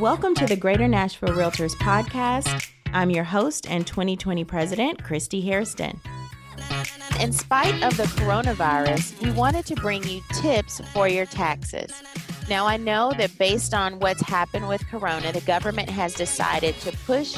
Welcome to the Greater Nashville Realtors Podcast. I'm your host and 2020 president, Kristy Hairston. In spite of the coronavirus, we wanted to bring you tips for your taxes. Now, I know that based on what's happened with Corona, the government has decided to push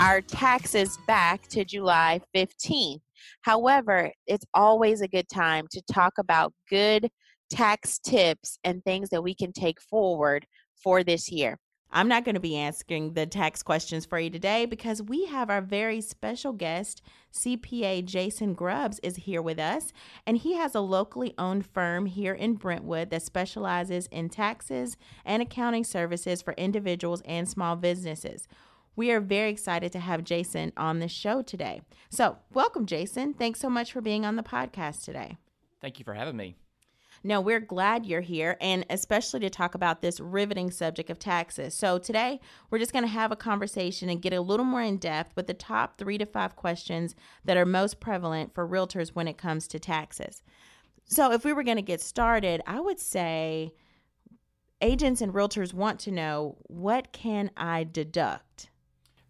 our taxes back to July 15th. However, it's always a good time to talk about good tax tips and things that we can take forward for this year. I'm not going to be asking the tax questions for you today because we have our very special guest, CPA Jason Grubbs, is here with us. And he has a locally owned firm here in Brentwood that specializes in taxes and accounting services for individuals and small businesses. We are very excited to have Jason on the show today. So, welcome, Jason. Thanks so much for being on the podcast today. Thank you for having me. No, we're glad you're here, and especially to talk about this riveting subject of taxes. So, today we're just going to have a conversation and get a little more in depth with the top three to five questions that are most prevalent for realtors when it comes to taxes. So, if we were going to get started, I would say agents and realtors want to know what can I deduct?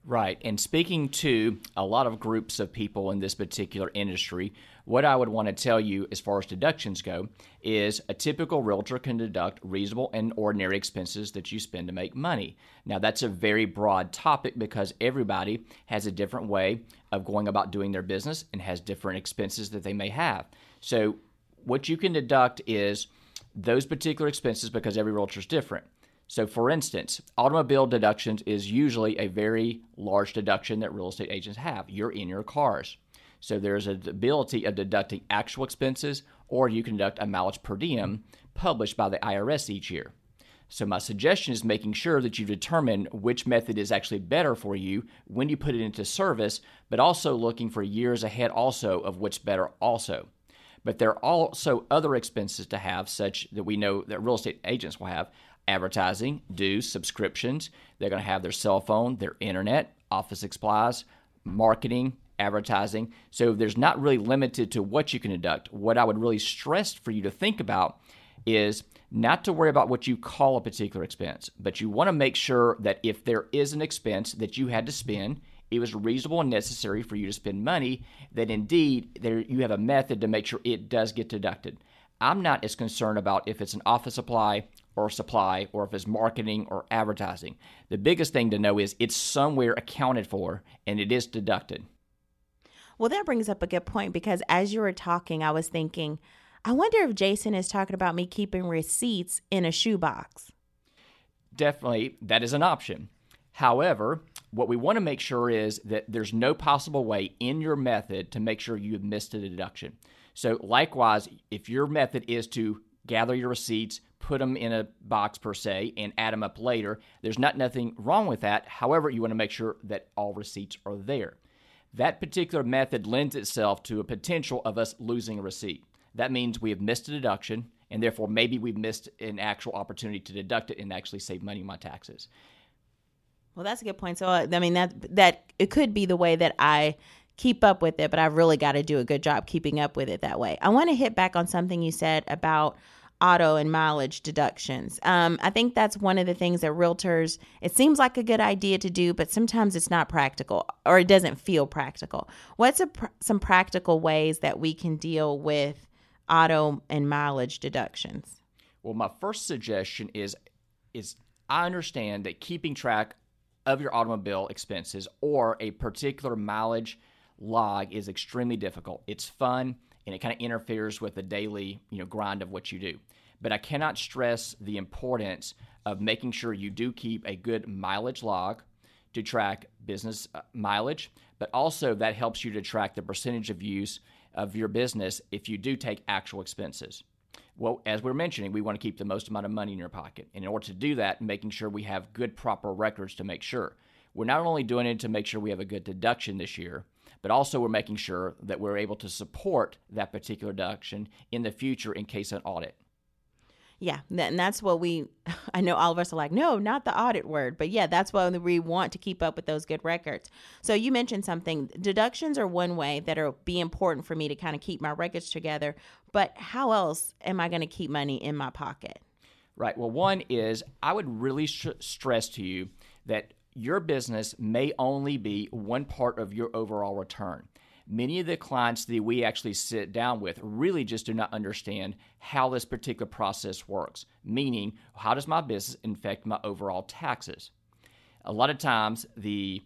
Right. And speaking to a lot of groups of people in this particular industry, what I would want to tell you as far as deductions go is a typical realtor can deduct reasonable and ordinary expenses that you spend to make money. Now, that's a very broad topic because everybody has a different way of going about doing their business and has different expenses that they may have. So, what you can deduct is those particular expenses because every realtor is different. So, for instance, automobile deductions is usually a very large deduction that real estate agents have. You're in your cars. So, there's an ability of deducting actual expenses, or you can deduct a mileage per diem published by the IRS each year. So, my suggestion is making sure that you determine which method is actually better for you when you put it into service, but also looking for years ahead also of what's better also. But there are also other expenses to have, such that we know that real estate agents will have, advertising, dues, subscriptions. They're going to have their cell phone, their internet, office supplies, marketing, advertising. So there's not really limited to what you can deduct. What I would really stress for you to think about is not to worry about what you call a particular expense, but you want to make sure that if there is an expense that you had to spend, it was reasonable and necessary for you to spend money, that indeed there you have a method to make sure it does get deducted. I'm not as concerned about if it's an office supply or supply or if it's marketing or advertising. The biggest thing to know is it's somewhere accounted for and it is deducted. Well, that brings up a good point because as you were talking, I was thinking, I wonder if Jason is talking about me keeping receipts in a shoebox. Definitely, that is an option. However, what we want to make sure is that there's no possible way in your method to make sure you have missed a deduction. So, likewise, if your method is to gather your receipts, put them in a box per se, and add them up later. There's not nothing wrong with that. However, you want to make sure that all receipts are there. That particular method lends itself to a potential of us losing a receipt. That means we have missed a deduction, and therefore maybe we've missed an actual opportunity to deduct it and actually save money on my taxes. Well, that's a good point. So, uh, I mean that that it could be the way that I keep up with it, but I've really got to do a good job keeping up with it that way. I want to hit back on something you said about auto and mileage deductions. Um, I think that's one of the things that realtors, it seems like a good idea to do, but sometimes it's not practical or it doesn't feel practical. What's a, some practical ways that we can deal with auto and mileage deductions? Well, my first suggestion is is I understand that keeping track of your automobile expenses or a particular mileage log is extremely difficult. It's fun and it kind of interferes with the daily you know grind of what you do. But I cannot stress the importance of making sure you do keep a good mileage log to track business uh, mileage, but also that helps you to track the percentage of use of your business if you do take actual expenses. Well, as we're mentioning, we want to keep the most amount of money in your pocket. And in order to do that, making sure we have good, proper records to make sure. We're not only doing it to make sure we have a good deduction this year, but also we're making sure that we're able to support that particular deduction in the future in case of an audit. Yeah, and that's what we, I know all of us are like, no, not the audit word. But yeah, that's why we want to keep up with those good records. So you mentioned something. Deductions are one way that'll be important for me to kind of keep my records together. But how else am I going to keep money in my pocket? Right. Well, one is I would really sh- stress to you that your business may only be one part of your overall return. Many of the clients that we actually sit down with really just do not understand how this particular process works, meaning, how does my business affect my overall taxes? A lot of times, the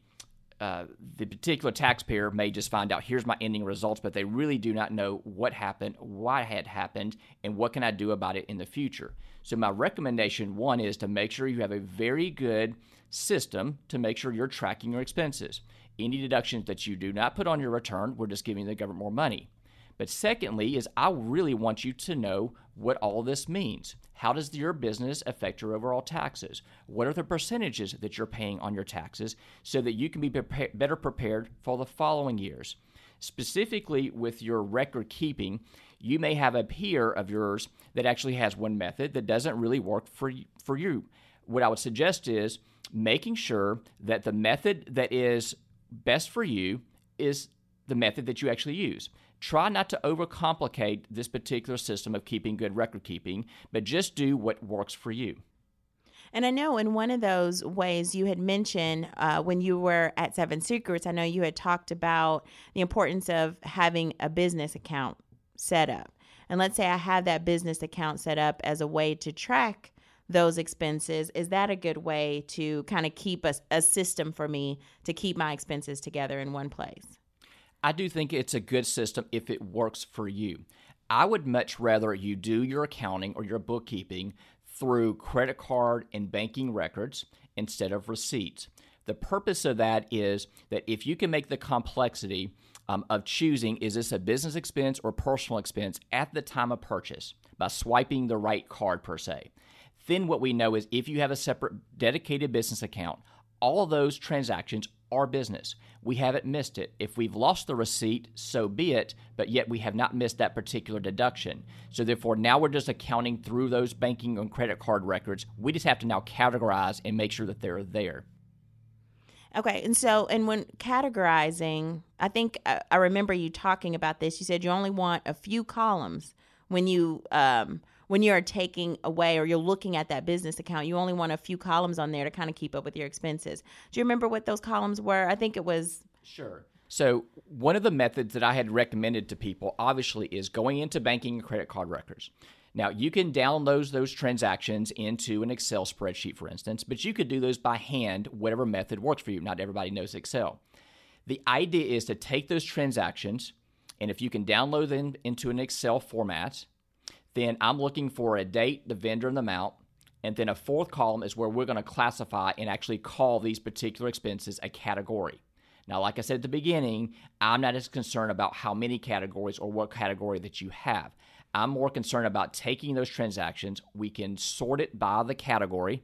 uh, the particular taxpayer may just find out here's my ending results, but they really do not know what happened, why it had happened, and what can I do about it in the future. So my recommendation one is to make sure you have a very good system to make sure you're tracking your expenses. Any deductions that you do not put on your return, we're just giving the government more money. But secondly, is I really want you to know what all this means. How does your business affect your overall taxes? What are the percentages that you're paying on your taxes so that you can be better prepared for the following years? Specifically, with your record keeping, you may have a peer of yours that actually has one method that doesn't really work for for you. What I would suggest is making sure that the method that is best for you is the method that you actually use. Try not to overcomplicate this particular system of keeping good record keeping, but just do what works for you. And I know in one of those ways you had mentioned uh, when you were at Seven Secrets, I know you had talked about the importance of having a business account set up. And let's say I have that business account set up as a way to track those expenses. Is that a good way to kind of keep a, a system for me to keep my expenses together in one place? I do think it's a good system if it works for you. I would much rather you do your accounting or your bookkeeping through credit card and banking records instead of receipts. The purpose of that is that if you can make the complexity um, of choosing is this a business expense or personal expense at the time of purchase by swiping the right card per se, then what we know is if you have a separate dedicated business account, all of those transactions are business. We haven't missed it. If we've lost the receipt, so be it, but yet we have not missed that particular deduction. So therefore, now we're just accounting through those banking and credit card records. We just have to now categorize and make sure that they're there. Okay, and so and when categorizing, I think I, uh, I remember you talking about this. You said you only want a few columns when you um, when you're taking away or you're looking at that business account, you only want a few columns on there to kind of keep up with your expenses. Do you remember what those columns were? I think it was. Sure. So, one of the methods that I had recommended to people, obviously, is going into banking and credit card records. Now, you can download those transactions into an Excel spreadsheet, for instance, but you could do those by hand, whatever method works for you. Not everybody knows Excel. The idea is to take those transactions, and if you can download them into an Excel format, then I'm looking for a date, the vendor, and the amount. And then a fourth column is where we're going to classify and actually call these particular expenses a category. Now, like I said at the beginning, I'm not as concerned about how many categories or what category that you have. I'm more concerned about taking those transactions. We can sort it by the category,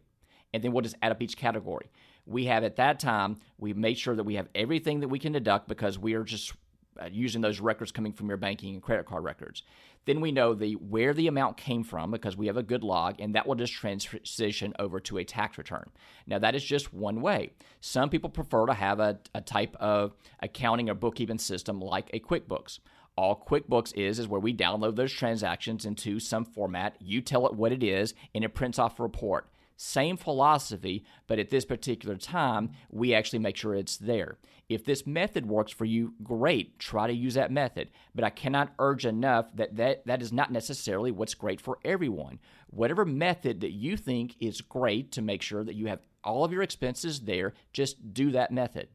and then we'll just add up each category. We have at that time, we made sure that we have everything that we can deduct because we are just uh, using those records coming from your banking and credit card records. Then we know the where the amount came from because we have a good log, and that will just transition over to a tax return. Now that is just one way. Some people prefer to have a, a type of accounting or bookkeeping system like a QuickBooks. All QuickBooks is is where we download those transactions into some format. You tell it what it is, and it prints off a report. Same philosophy, but at this particular time, we actually make sure it's there. If this method works for you, great, try to use that method. But I cannot urge enough that that, that is not necessarily what's great for everyone. Whatever method that you think is great to make sure that you have all of your expenses there, just do that method.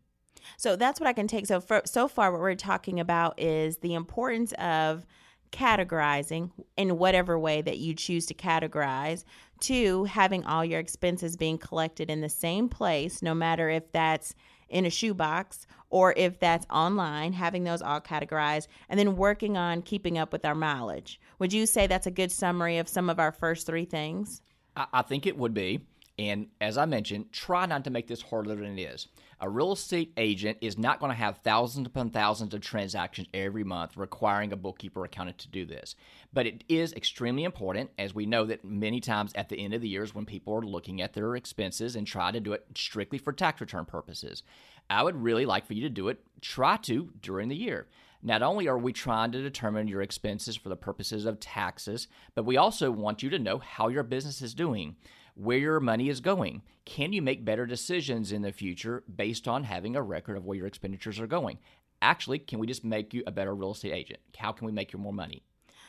So that's what I can take. So for, so far, what we're talking about is the importance of categorizing in whatever way that you choose to categorize to having all your expenses being collected in the same place no matter if that's in a shoebox or if that's online having those all categorized and then working on keeping up with our mileage. Would you say that's a good summary of some of our first three things? I, I think it would be. And as i mentioned try not to make this harder than it is a real estate agent is not going to have thousands upon thousands of transactions every month requiring a bookkeeper accountant to do this. But it is extremely important, as we know that many times at the end of the years when people are looking at their expenses and try to do it strictly for tax return purposes. I would really like for you to do it, try to during the year. Not only are we trying to determine your expenses for the purposes of taxes, but we also want you to know how your business is doing, where your money is going. Can you make better decisions in the future based on having a record of where your expenditures are going? Actually, can we just make you a better real estate agent? How can we make you more money?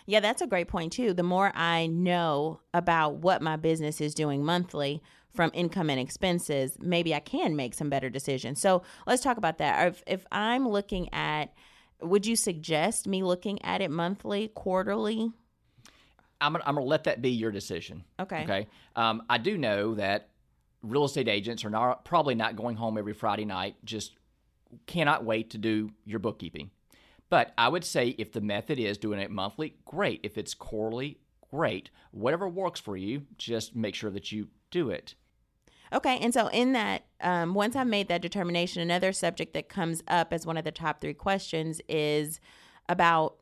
Yeah, that's a great point too. The more I know about what my business is doing monthly from income and expenses, maybe I can make some better decisions. So let's talk about that. If, if I'm looking at, would you suggest me looking at it monthly, quarterly? I'm gonna, I'm gonna let that be your decision. Okay. Okay. Um, I do know that real estate agents are not probably not going home every Friday night. Just cannot wait to do your bookkeeping. But I would say if the method is doing it monthly, great. If it's quarterly, great. Whatever works for you, just make sure that you do it. Okay, and so in that, um, once I've made that determination, another subject that comes up as one of the top three questions is about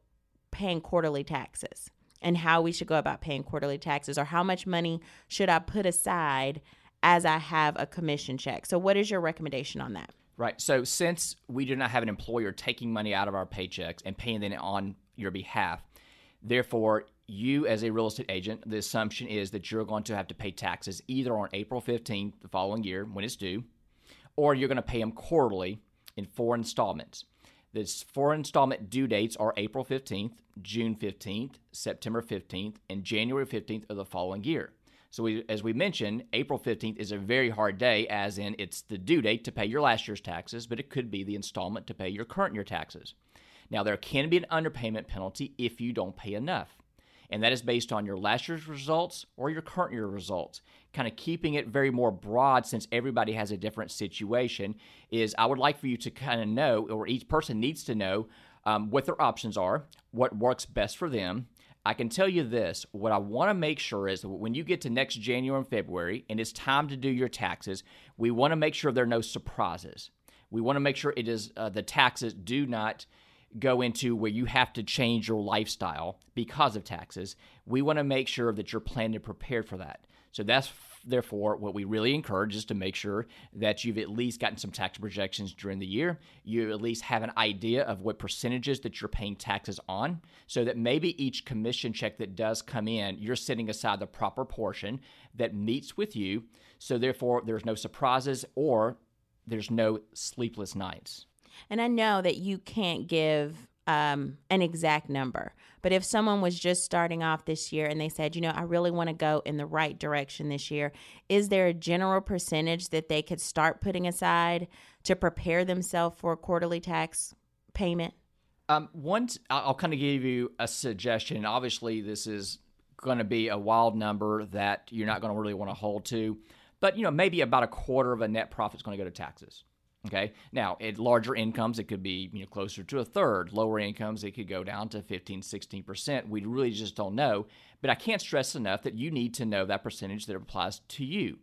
paying quarterly taxes and how we should go about paying quarterly taxes or how much money should I put aside as I have a commission check. So, what is your recommendation on that? Right. So, since we do not have an employer taking money out of our paychecks and paying it on your behalf, therefore, you as a real estate agent, the assumption is that you're going to have to pay taxes either on April 15th the following year when it's due, or you're going to pay them quarterly in four installments. The four installment due dates are April 15th, June 15th, September 15th, and January 15th of the following year. So, we, as we mentioned, April 15th is a very hard day, as in it's the due date to pay your last year's taxes, but it could be the installment to pay your current year taxes. Now, there can be an underpayment penalty if you don't pay enough and that is based on your last year's results or your current year results. Kind of keeping it very more broad since everybody has a different situation is I would like for you to kind of know, or each person needs to know um, what their options are, what works best for them. I can tell you this what I want to make sure is that when you get to next January and February and it's time to do your taxes, we want to make sure there are no surprises. We want to make sure it is uh, the taxes do not go into where you have to change your lifestyle because of taxes. We want to make sure that you're planned and prepared for that. So that's therefore what we really encourage is to make sure that you've at least gotten some tax projections during the year. You at least have an idea of what percentages that you're paying taxes on, so that maybe each commission check that does come in, you're setting aside the proper portion that meets with you. So therefore, there's no surprises or there's no sleepless nights. And I know that you can't give um, an exact number, but if someone was just starting off this year and they said, you know, I really want to go in the right direction this year, is there a general percentage that they could start putting aside to prepare themselves for a quarterly tax payment? Um, once I'll kind of give you a suggestion. Obviously, this is going to be a wild number that you're not going to really want to hold to, but you know, maybe about a quarter of a net profit is going to go to taxes. Okay. Now, at larger incomes, it could be you know closer to a third. Lower incomes, it could go down to 15, 16 percent. We really just don't know. But I can't stress enough that you need to know that percentage that applies to you.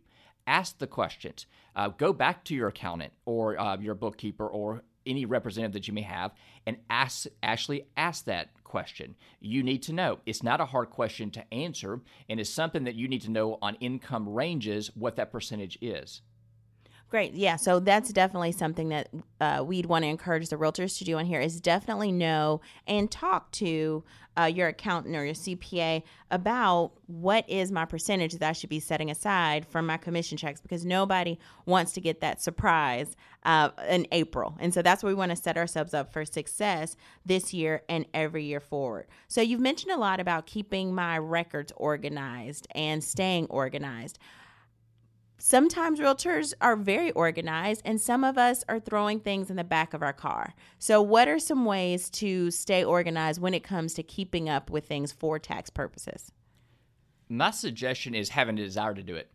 Ask the questions. Uh, go back to your accountant or uh, your bookkeeper or any representative that you may have and ask actually ask that question. You need to know. It's not a hard question to answer, and it's something that you need to know on income ranges what that percentage is. Great. Yeah. So that's definitely something that uh, we'd want to encourage the realtors to do on here is definitely know and talk to uh, your accountant or your CPA about what is my percentage that I should be setting aside from my commission checks because nobody wants to get that surprise uh, in April. And so that's where we want to set ourselves up for success this year and every year forward. So you've mentioned a lot about keeping my records organized and staying organized sometimes realtors are very organized and some of us are throwing things in the back of our car. So, what are some ways to stay organized when it comes to keeping up with things for tax purposes? My suggestion is having a desire to do it.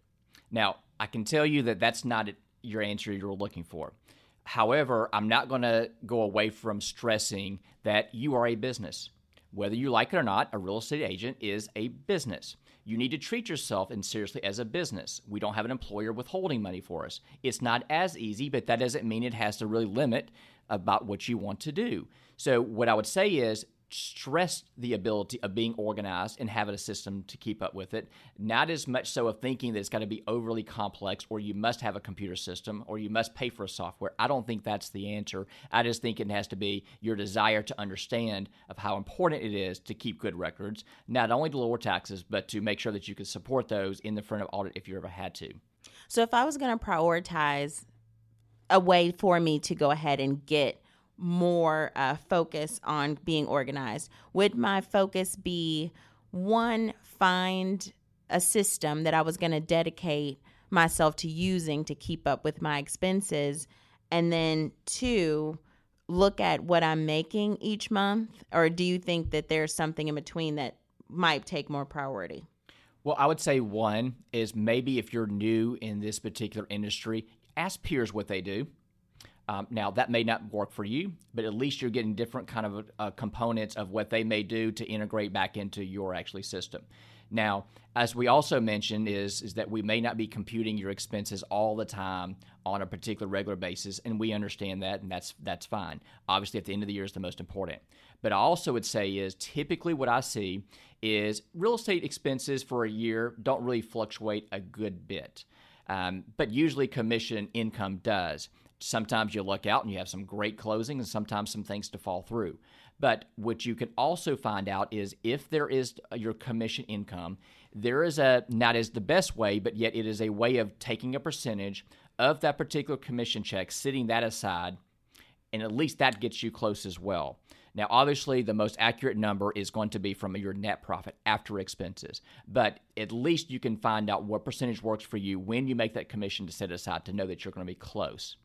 Now, I can tell you that that's not your answer you're looking for. However, I'm not going to go away from stressing that you are a business. Whether you like it or not, a real estate agent is a business. You need to treat yourself and seriously as a business. We don't have an employer withholding money for us. It's not as easy, but that doesn't mean it has to really limit about what you want to do. So what I would say is stress the ability of being organized and having a system to keep up with it. Not as much so of thinking that it's got to be overly complex or you must have a computer system or you must pay for a software. I don't think that's the answer. I just think it has to be your desire to understand of how important it is to keep good records, not only to lower taxes, but to make sure that you can support those in the front of audit if you ever had to. So if I was going to prioritize a way for me to go ahead and get more uh, focus on being organized? Would my focus be one, find a system that I was going to dedicate myself to using to keep up with my expenses? And then two, look at what I'm making each month? Or do you think that there's something in between that might take more priority? Well, I would say one is maybe if you're new in this particular industry, ask peers what they do. Um, now that may not work for you, but at least you're getting different kind of uh, components of what they may do to integrate back into your actually system. Now, as we also mentioned, is is that we may not be computing your expenses all the time on a particular regular basis, and we understand that, and that's that's fine. Obviously, at the end of the year is the most important. But I also would say is typically what I see is real estate expenses for a year don't really fluctuate a good bit. Um, but usually commission income does. Sometimes you luck out and you have some great closing, and sometimes some things to fall through. But what you can also find out is if there is your commission income, there is a, not as the best way, but yet it is a way of taking a percentage of that particular commission check, sitting that aside, and at least that gets you close as well. Now, obviously, the most accurate number is going to be from your net profit after expenses, but at least you can find out what percentage works for you when you make that commission to set aside to know that you're going to be close.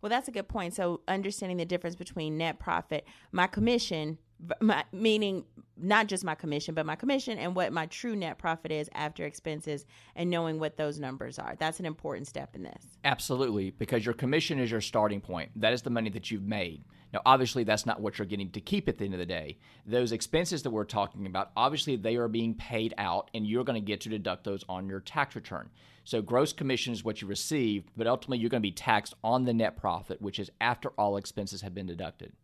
Well, that's a good point. So, understanding the difference between net profit, my commission, my, meaning not just my commission, but my commission and what my true net profit is after expenses, and knowing what those numbers are. That's an important step in this. Absolutely, because your commission is your starting point. That is the money that you've made. Now, obviously, that's not what you're getting to keep at the end of the day. Those expenses that we're talking about, obviously, they are being paid out, and you're going to get to deduct those on your tax return. So, gross commission is what you receive, but ultimately, you're going to be taxed on the net profit, which is after all expenses have been deducted.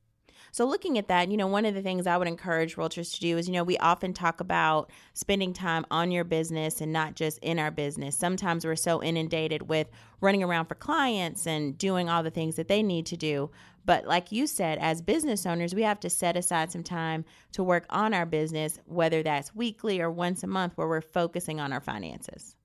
So, looking at that, you know, one of the things I would encourage realtors to do is, you know, we often talk about spending time on your business and not just in our business. Sometimes we're so inundated with running around for clients and doing all the things that they need to do. But, like you said, as business owners, we have to set aside some time to work on our business, whether that's weekly or once a month, where we're focusing on our finances.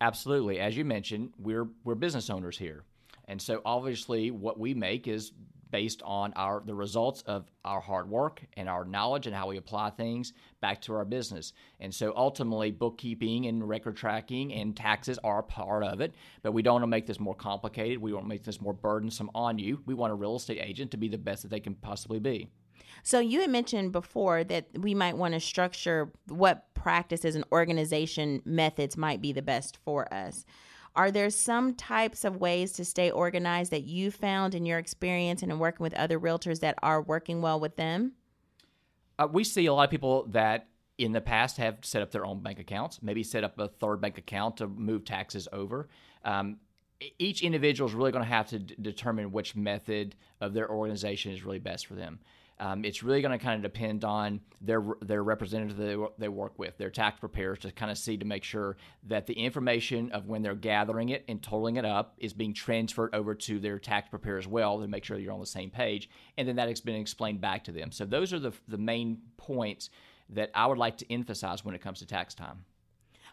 Absolutely. As you mentioned, we're, we're business owners here. And so obviously what we make is based on our the results of our hard work and our knowledge and how we apply things back to our business. And so ultimately bookkeeping and record tracking and taxes are part of it, but we don't want to make this more complicated. We want to make this more burdensome on you. We want a real estate agent to be the best that they can possibly be. So you had mentioned before that we might want to structure what practices and organization methods might be the best for us. Are there some types of ways to stay organized that you found in your experience and in working with other realtors that are working well with them? Uh, we see a lot of people that in the past have set up their own bank accounts, maybe set up a third bank account to move taxes over. Um, each individual is really going to have to d- determine which method of their organization is really best for them. Um, it's really going to kind of depend on their their representative they, they work with, their tax preparers, to kind of see to make sure that the information of when they're gathering it and totaling it up is being transferred over to their tax preparer as well to make sure you're on the same page, and then that has been explained back to them. So those are the the main points that I would like to emphasize when it comes to tax time.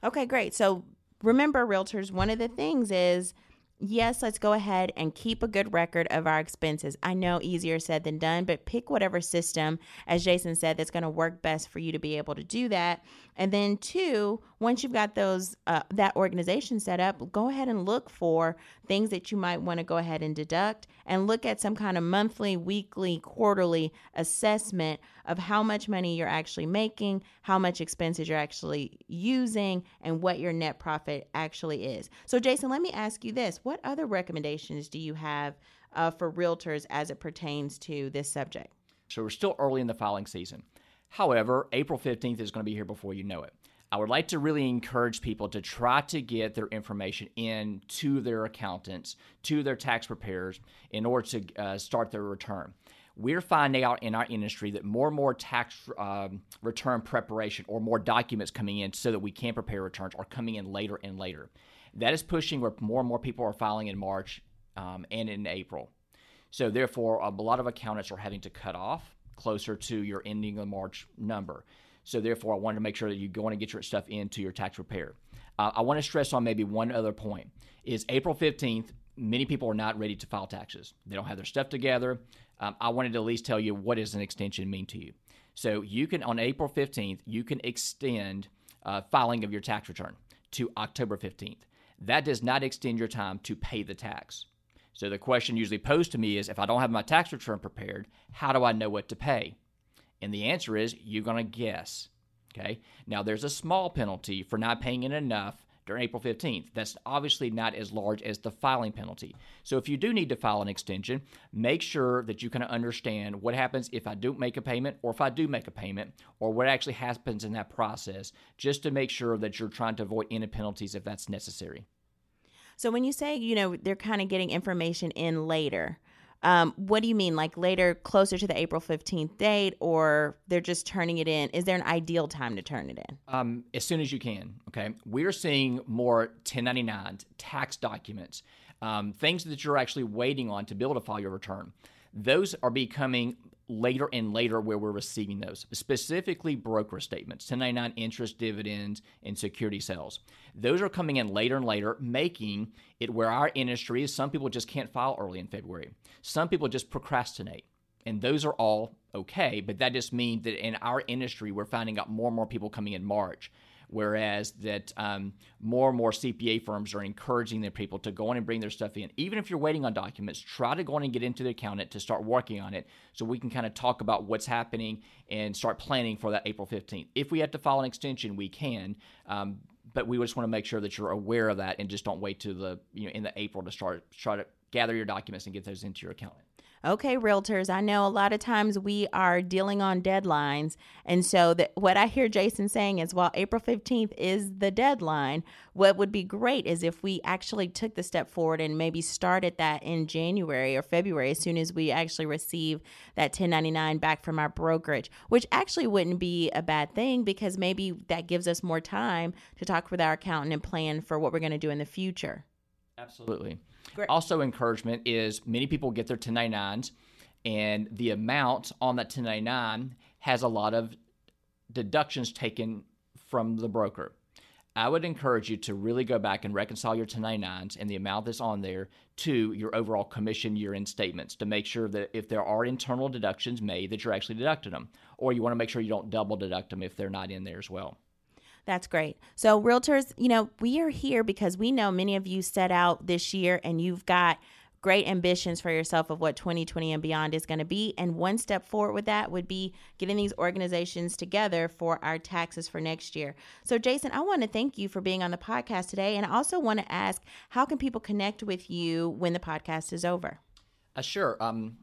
Okay, great. So remember, realtors, one of the things is yes, let's go ahead and keep a good record of our expenses. I know easier said than done, but pick whatever system, as Jason said, that's going to work best for you to be able to do that. And then two, once you've got those uh, that organization set up, go ahead and look for things that you might want to go ahead and deduct, and look at some kind of monthly, weekly, quarterly assessment of how much money you're actually making, how much expenses you're actually using, and what your net profit actually is. So, Jason, let me ask you this: What other recommendations do you have uh, for realtors as it pertains to this subject? So we're still early in the filing season. However, April 15th is going to be here before you know it. I would like to really encourage people to try to get their information in to their accountants, to their tax preparers, in order to uh, start their return. We're finding out in our industry that more and more tax um, return preparation or more documents coming in so that we can prepare returns are coming in later and later. That is pushing where more and more people are filing in March um, and in April. So, therefore, a lot of accountants are having to cut off closer to your ending of March number. So, therefore, I wanted to make sure that you in and get your stuff into your tax repair. Uh, I want to stress on maybe one other point: is April fifteenth. Many people are not ready to file taxes. They don't have their stuff together. Um, I wanted to at least tell you what does an extension mean to you. So you can on April fifteenth, you can extend uh, filing of your tax return to October fifteenth. That does not extend your time to pay the tax. So the question usually posed to me is if I don't have my tax return prepared, how do I know what to pay? And the answer is you're going to guess. Okay. Now there's a small penalty for not paying in enough during April 15th. That's obviously not as large as the filing penalty. So if you do need to file an extension, make sure that you kind of understand what happens if I don't make a payment or if I do make a payment or what actually happens in that process just to make sure that you're trying to avoid any penalties if that's necessary. So when you say, you know, they're kind of getting information in later, um, what do you mean, like later, closer to the April 15th date, or they're just turning it in? Is there an ideal time to turn it in? Um, as soon as you can. Okay. We're seeing more 1099s, tax documents, um, things that you're actually waiting on to be able to file your return. Those are becoming later and later where we're receiving those, specifically broker statements, 1099 interest, dividends, and security sales. Those are coming in later and later, making it where our industry is some people just can't file early in February. Some people just procrastinate. And those are all okay, but that just means that in our industry, we're finding out more and more people coming in March whereas that um, more and more CPA firms are encouraging their people to go in and bring their stuff in. Even if you're waiting on documents, try to go in and get into the accountant to start working on it so we can kind of talk about what's happening and start planning for that April 15th. If we have to file an extension, we can. Um, but we just want to make sure that you're aware of that and just don't wait to the you know in the April to start try to gather your documents and get those into your accountant okay, realtors, I know a lot of times we are dealing on deadlines. And so that what I hear Jason saying is while April 15th is the deadline, what would be great is if we actually took the step forward and maybe started that in January or February as soon as we actually receive that 1099 back from our brokerage, which actually wouldn't be a bad thing because maybe that gives us more time to talk with our accountant and plan for what we're going to do in the future. Absolutely. Also, encouragement is many people get their 1099s, and the amount on that 1099 has a lot of deductions taken from the broker. I would encourage you to really go back and reconcile your 1099s and the amount that's on there to your overall commission year end statements to make sure that if there are internal deductions made, that you're actually deducting them. Or you want to make sure you don't double deduct them if they're not in there as well. That's great. So, realtors, you know, we are here because we know many of you set out this year and you've got great ambitions for yourself of what 2020 and beyond is going to be. And one step forward with that would be getting these organizations together for our taxes for next year. So, Jason, I want to thank you for being on the podcast today. And I also want to ask how can people connect with you when the podcast is over? Uh, sure. Um,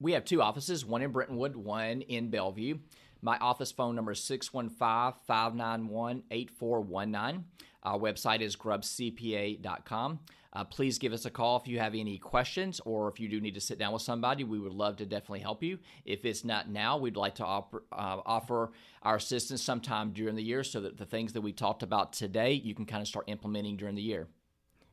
we have two offices, one in Brentwood, one in Bellevue. My office phone number is 615 591 8419. Our website is grubbscpa.com. Uh, please give us a call if you have any questions or if you do need to sit down with somebody. We would love to definitely help you. If it's not now, we'd like to uh, offer our assistance sometime during the year so that the things that we talked about today you can kind of start implementing during the year.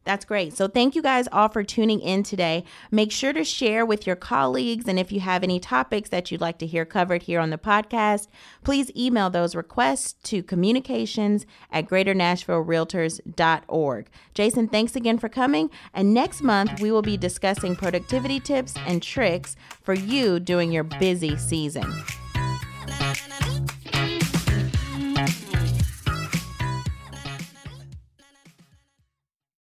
That's great. So, thank you guys all for tuning in today. Make sure to share with your colleagues. And if you have any topics that you'd like to hear covered here on the podcast, please email those requests to communications at greaternashvillerealtors.org. Jason, thanks again for coming. And next month, we will be discussing productivity tips and tricks for you during your busy season.